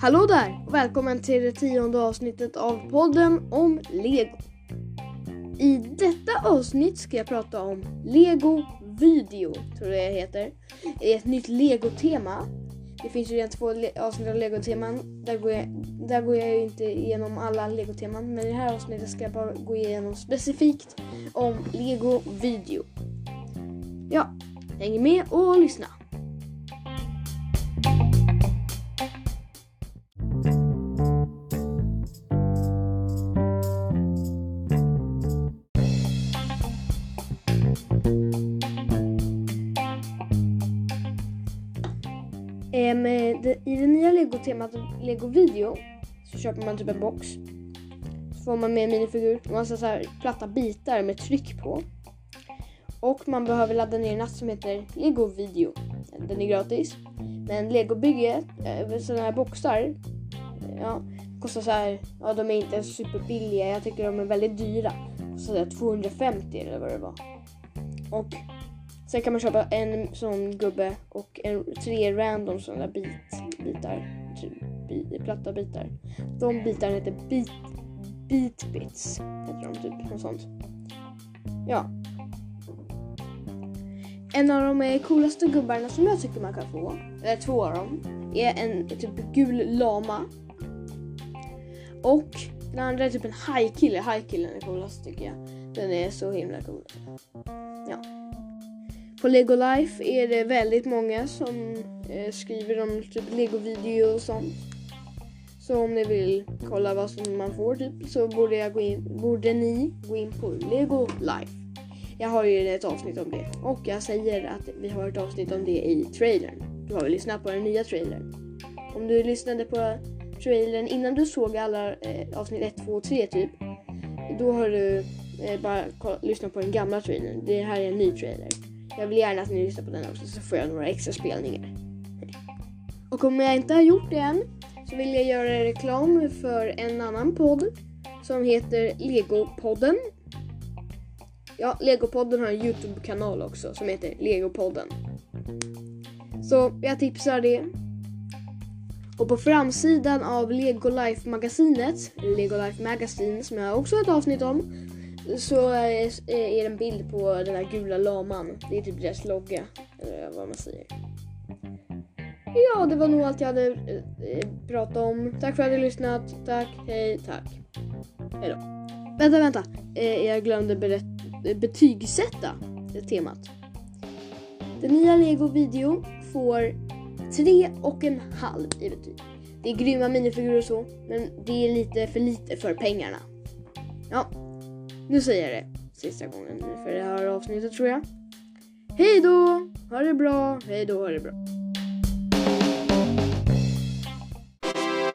Hallå där välkommen till det tionde avsnittet av podden om Lego. I detta avsnitt ska jag prata om Lego Video, tror jag det heter. Det är ett nytt Lego-tema. Det finns ju redan två avsnitt av Lego-teman. Där går, jag, där går jag ju inte igenom alla Lego-teman. Men i det här avsnittet ska jag bara gå igenom specifikt om Lego Video. Ja, häng med och lyssna. Ehm, det, I det nya Lego-temat Lego Video så köper man typ en box. Så får man med en minifigur och massa så här platta bitar med tryck på. Och man behöver ladda ner en app som heter Lego Video. Den är gratis. Men Lego-bygget, eh, sådana här boxar, eh, ja, kostar så här, ja de är inte superbilliga. Jag tycker de är väldigt dyra. Kostar så här 250 eller vad det var. Och Sen kan man köpa en sån gubbe och en, tre random sådana där bit, bitar. Typ bi, platta bitar. De bitarna heter beat, beatbits. Heter de typ. Något sånt. Ja. En av de coolaste gubbarna som jag tycker man kan få, eller två av dem, är en typ gul lama. Och den andra är typ en hajkille. Hajkillen är coolast tycker jag. Den är så himla cool. Ja. På Lego Life är det väldigt många som eh, skriver om typ Lego-video och sånt. Så om ni vill kolla vad som man får typ så borde, jag gå in, borde ni gå in på Lego Life. Jag har ju ett avsnitt om det och jag säger att vi har ett avsnitt om det i trailern. Du har väl lyssnat på den nya trailern? Om du lyssnade på trailern innan du såg alla eh, avsnitt 1, 2 och 3 typ. Då har du eh, bara lyssnat på den gamla trailern. Det här är en ny trailer. Jag vill gärna att ni lyssnar på den också så får jag några extra spelningar. Och om jag inte har gjort det än så vill jag göra reklam för en annan podd som heter Legopodden. Ja, Legopodden har en Youtube-kanal också som heter Legopodden. Så jag tipsar det. Och på framsidan av Lego Life-magasinet, Lego Life Magazine som jag också har ett avsnitt om, så är är det en bild på den här gula laman. Det är typ deras logga, eller vad man säger. Ja, det var nog allt jag hade eh, pratat om. Tack för att ni lyssnat. Tack, hej, tack. Hej då. Vänta, vänta. Eh, jag glömde berätt, betygsätta det temat. Den nya Lego Video får tre och en halv i betyg. Det är grymma minifigurer och så, men det är lite för lite för pengarna. Ja, nu säger jag det sista gången för det här avsnittet tror jag. Hej då! Ha det bra! Hej då, ha det bra.